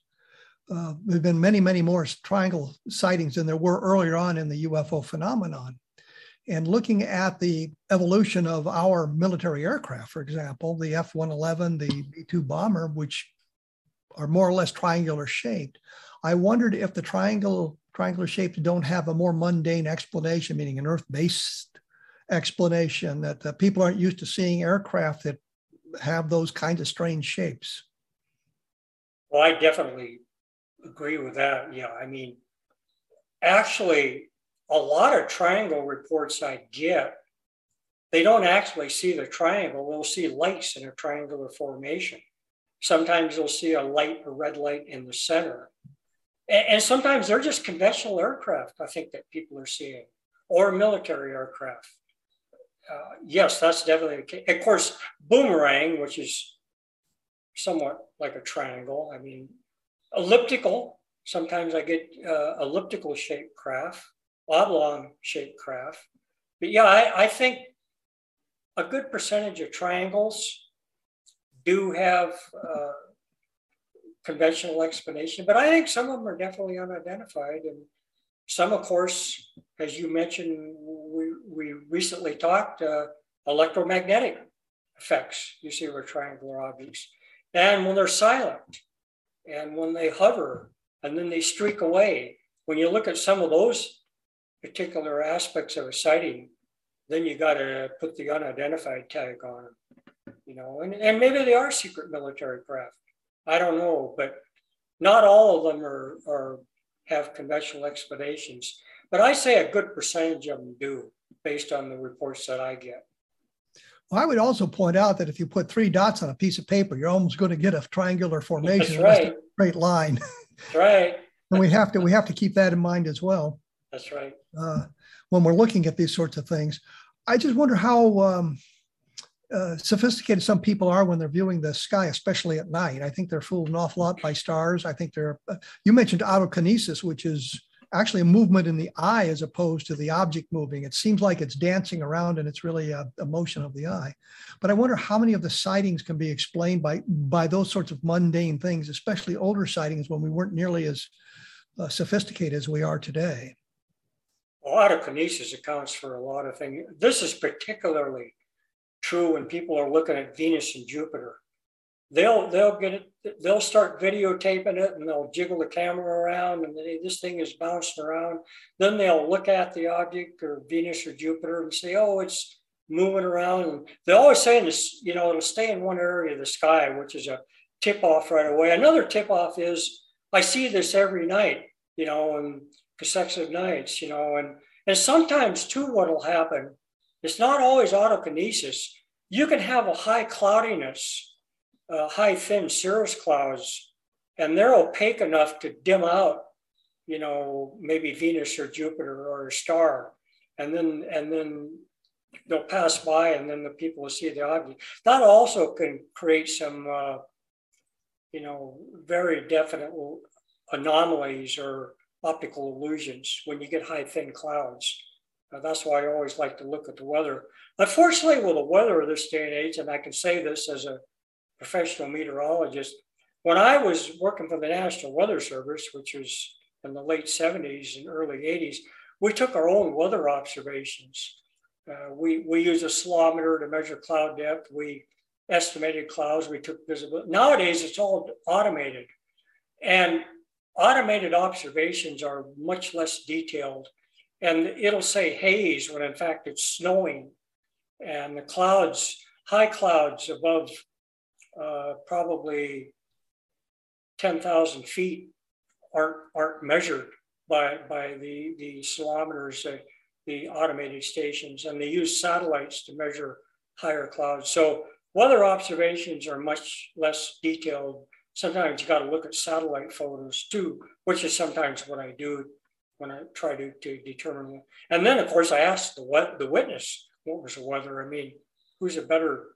uh, there have been many, many more triangle sightings than there were earlier on in the UFO phenomenon. And looking at the evolution of our military aircraft, for example, the F 111, the B 2 bomber, which are more or less triangular shaped, I wondered if the triangle triangular shapes don't have a more mundane explanation, meaning an Earth-based explanation that uh, people aren't used to seeing aircraft that have those kinds of strange shapes. Well, I definitely agree with that. Yeah, I mean, actually, a lot of triangle reports I get, they don't actually see the triangle. They'll see lights in a triangular formation. Sometimes you'll see a light, a red light in the center. And, and sometimes they're just conventional aircraft, I think, that people are seeing, or military aircraft. Uh, yes, that's definitely the case. Of course, boomerang, which is somewhat like a triangle. I mean, elliptical. Sometimes I get uh, elliptical shaped craft, oblong shaped craft. But yeah, I, I think a good percentage of triangles do have uh, conventional explanation, but I think some of them are definitely unidentified. And some, of course, as you mentioned, we, we recently talked uh, electromagnetic effects you see with triangular objects. And when they're silent and when they hover and then they streak away, when you look at some of those particular aspects of a sighting, then you got to put the unidentified tag on them, you know, and, and maybe they are secret military craft. I don't know, but not all of them are, are have conventional explanations. But I say a good percentage of them do, based on the reports that I get. Well, I would also point out that if you put three dots on a piece of paper, you're almost going to get a triangular formation, That's right. a straight line. (laughs) That's right. and we have to we have to keep that in mind as well. That's right. Uh, when we're looking at these sorts of things, I just wonder how um, uh, sophisticated some people are when they're viewing the sky, especially at night. I think they're fooled an awful lot by stars. I think they're. Uh, you mentioned autokinesis, which is actually a movement in the eye as opposed to the object moving. It seems like it's dancing around and it's really a, a, motion of the eye. But I wonder how many of the sightings can be explained by by those sorts of mundane things, especially older sightings when we weren't nearly as uh, sophisticated as we are today. Well, autokinesis accounts for a lot of things. This is particularly true when people are looking at Venus and Jupiter. They'll they'll get it they'll start videotaping it and they'll jiggle the camera around and they, this thing is bouncing around. Then they'll look at the object or venus or jupiter and say oh it's moving around. And they always say this you know it'll stay in one area of the sky which is a tip off right away. Another tip off is i see this every night you know and consecutive nights you know and and sometimes too what'll happen it's not always autokinesis you can have a high cloudiness uh, high thin cirrus clouds, and they're opaque enough to dim out, you know, maybe Venus or Jupiter or a star, and then and then they'll pass by, and then the people will see the object. That also can create some, uh, you know, very definite anomalies or optical illusions when you get high thin clouds. That's why I always like to look at the weather. Unfortunately, with the weather of this day and age, and I can say this as a professional meteorologist. When I was working for the National Weather Service, which was in the late 70s and early 80s, we took our own weather observations. Uh, we, we used a ceilometer to measure cloud depth. We estimated clouds. We took visibility. Nowadays, it's all automated. And automated observations are much less detailed. And it'll say haze when in fact it's snowing. And the clouds, high clouds above uh, probably 10,000 feet aren't, aren't measured by, by the, the ceilometers, uh, the automated stations, and they use satellites to measure higher clouds. So weather observations are much less detailed. Sometimes you got to look at satellite photos too, which is sometimes what I do when I try to, to determine. And then, of course, I asked the, the witness what was the weather. I mean, who's a better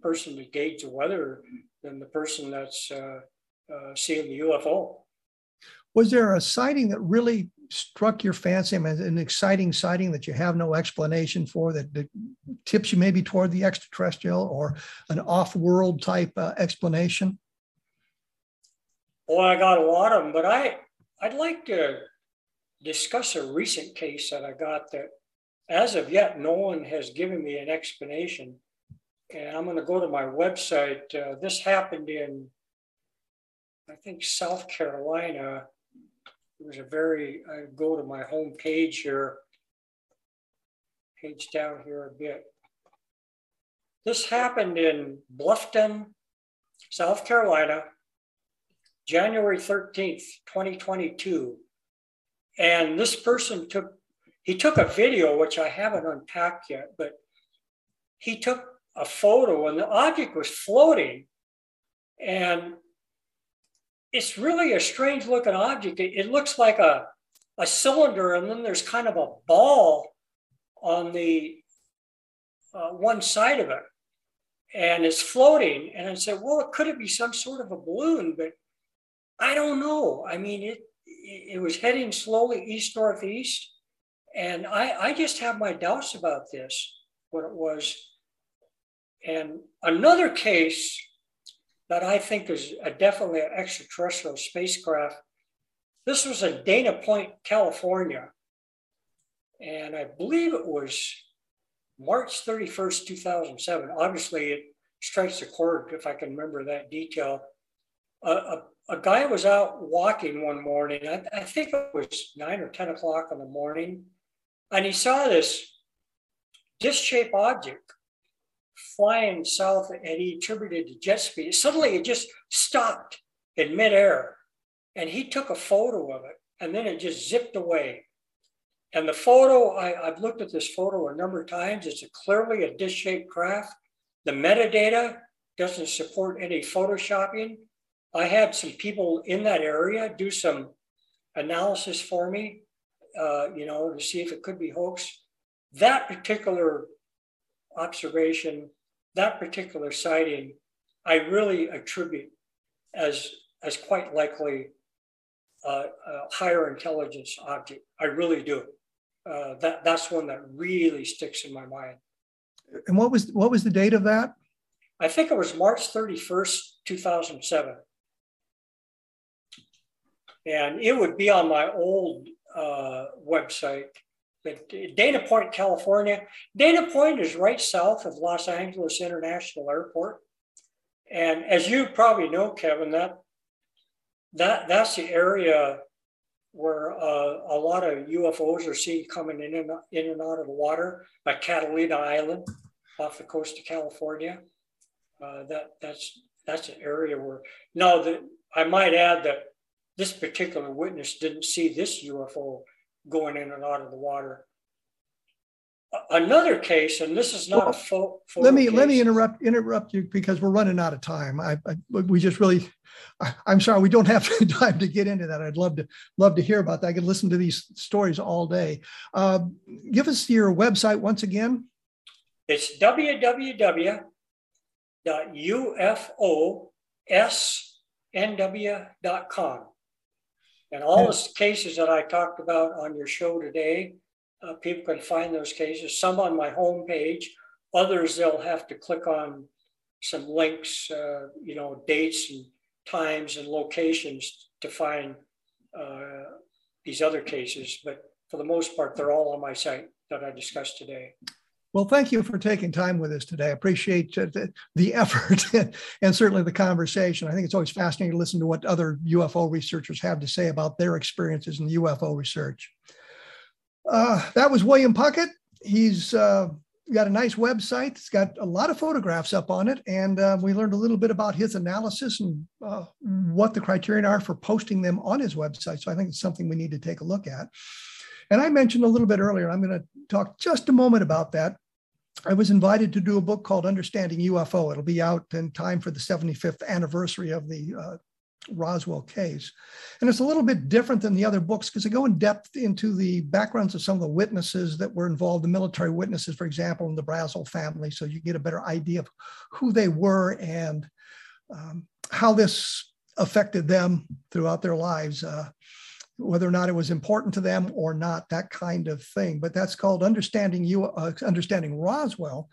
person to gauge the weather than the person that's uh, uh, seeing the UFO. Was there a sighting that really struck your fancy? I mean, an exciting sighting that you have no explanation for that, that tips you maybe toward the extraterrestrial or an off-world type uh, explanation? Well, I got a lot of them, but I I'd like to discuss a recent case that I got that, as of yet, no one has given me an explanation and I'm going to go to my website. Uh, this happened in, I think, South Carolina. It was a very, I go to my home page here, page down here a bit. This happened in Bluffton, South Carolina, January 13th, 2022. And this person took, he took a video, which I haven't unpacked yet, but he took a photo and the object was floating. And it's really a strange looking object. It, it, looks like a, a cylinder, and then there's kind of a ball on the uh, one side of it. And it's floating. And I said, well, it could it be some sort of a balloon? But I don't know. I mean, it, it was heading slowly east northeast. And I, I just have my doubts about this, what it was. And another case that I think is a definitely an extraterrestrial spacecraft, this was in Dana Point, California. And I believe it was March 31st, 2007. Obviously, it strikes a chord if I can remember that detail. a, a, guy was out walking one morning. I, I think it was nine or 10 o'clock in the morning. And he saw this disc shaped object flying south and he attributed to jet speed. Suddenly it just stopped in midair and he took a photo of it and then it just zipped away. And the photo, I, have looked at this photo a number of times. It's a clearly a disc shaped craft. The metadata doesn't support any photoshopping. I had some people in that area do some analysis for me, uh, you know, to see if it could be hoax. That particular observation, that particular sighting, I really attribute as as quite likely uh, a higher intelligence object. I really do. Uh, that that's one that really sticks in my mind. And what was what was the date of that? I think it was March 31st, 2007. And it would be on my old uh, website. But Dana Point, California. Dana Point is right south of Los Angeles International Airport. And as you probably know, Kevin, that that that's the area where uh, a lot of UFOs are seen coming in and in and out of the water, like Catalina Island, off the coast of California. Uh, that that's that's an area where now that I might add that this particular witness didn't see this UFO going in and out of the water. Another case, and this is not well, a fo- let me case. let me interrupt interrupt you because we're running out of time. I, I we just really, I, am sorry we don't have (laughs) time to get into that. I'd love to love to hear about that. I could listen to these stories all day. Uh, give us your website once again. It's www.ufosnw.com. And all the cases that I talked about on your show today, uh, people can find those cases, some on my homepage, others they'll have to click on some links, uh, you know, dates and times and locations to find uh, these other cases. But for the most part, they're all on my site that I discussed today. Well, thank you for taking time with us today. I appreciate the effort (laughs) and certainly the conversation. I think it's always fascinating to listen to what other UFO researchers have to say about their experiences in UFO research. Uh, that was William Puckett. He's uh, got a nice website. It's got a lot of photographs up on it. And uh, we learned a little bit about his analysis and uh, what the criterion are for posting them on his website. So I think it's something we need to take a look at. And I mentioned a little bit earlier, I'm going to talk just a moment about that. I was invited to do a book called Understanding UFO. It'll be out in time for the 75th anniversary of the uh, Roswell case. And it's a little bit different than the other books because I go in depth into the backgrounds of some of the witnesses that were involved, the military witnesses, for example, in the Brazel family. So you get a better idea of who they were and um, how this affected them throughout their lives. Uh, whether or not it was important to them or not, that kind of thing. But that's called Understanding You, uh, Understanding Roswell.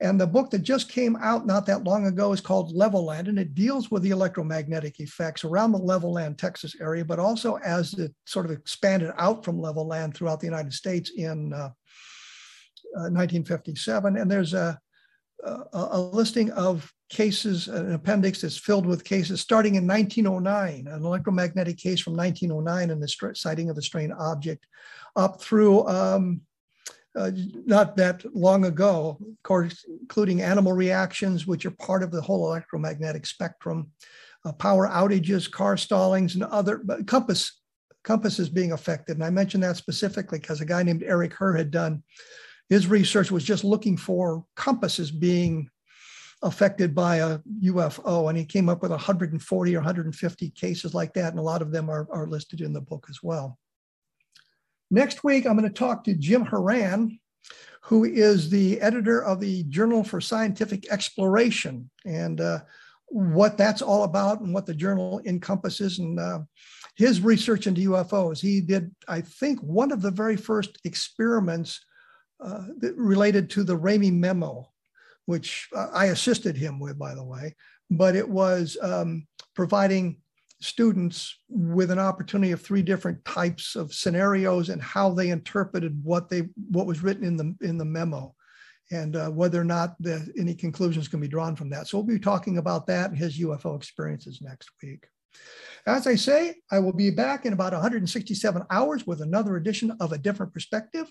And the book that just came out not that long ago is called Levelland, and it deals with the electromagnetic effects around the Levelland, Texas area, but also as it sort of expanded out from Levelland throughout the United States in uh, uh, 1957. And there's a, a, listing of cases, an appendix that's filled with cases starting in 1909, an electromagnetic case from 1909 and the sighting of the strange object, up through um, uh, not that long ago, of course, including animal reactions, which are part of the whole electromagnetic spectrum, uh, power outages, car stallings, and other but compass compasses being affected. And I mentioned that specifically because a guy named Eric Herr had done his research was just looking for compasses being affected by a UFO, and he came up with 140 or 150 cases like that, and a lot of them are, are listed in the book as well. Next week, I'm going to talk to Jim Houran, who is the editor of the Journal for Scientific Exploration, and uh, what that's all about and what the journal encompasses, and uh, his research into UFOs. He did, I think, one of the very first experiments uh, related to the Ramey memo which I assisted him with, by the way, but it was um, providing students with an opportunity of three different types of scenarios and how they interpreted what they what was written in the in the memo and uh, whether or not the, any conclusions can be drawn from that. So we'll be talking about that and his UFO experiences next week. As I say, I will be back in about 167 hours with another edition of A Different Perspective.